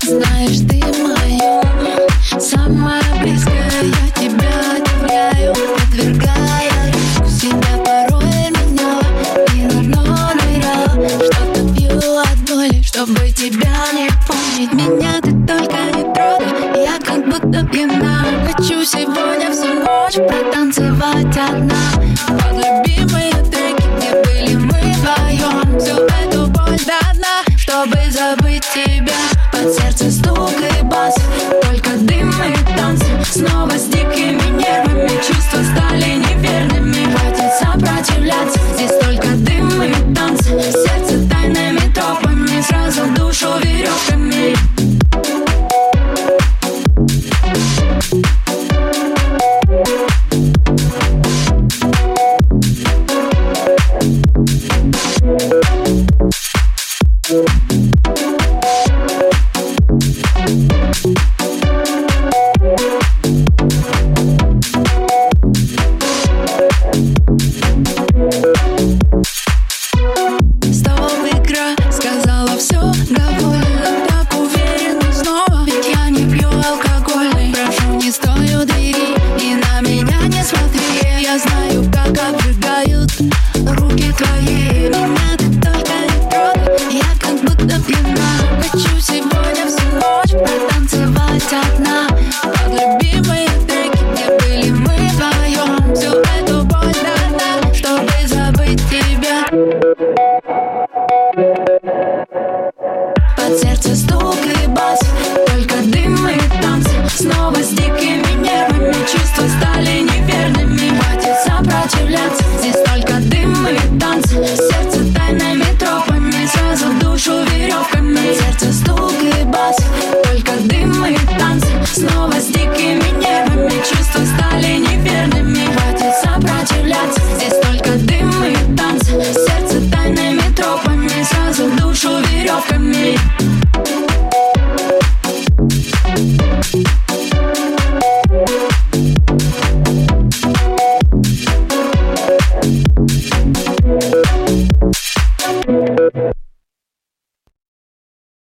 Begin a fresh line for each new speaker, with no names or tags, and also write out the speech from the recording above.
Знаешь, ты Танцевать одна под любовь от сердца стукает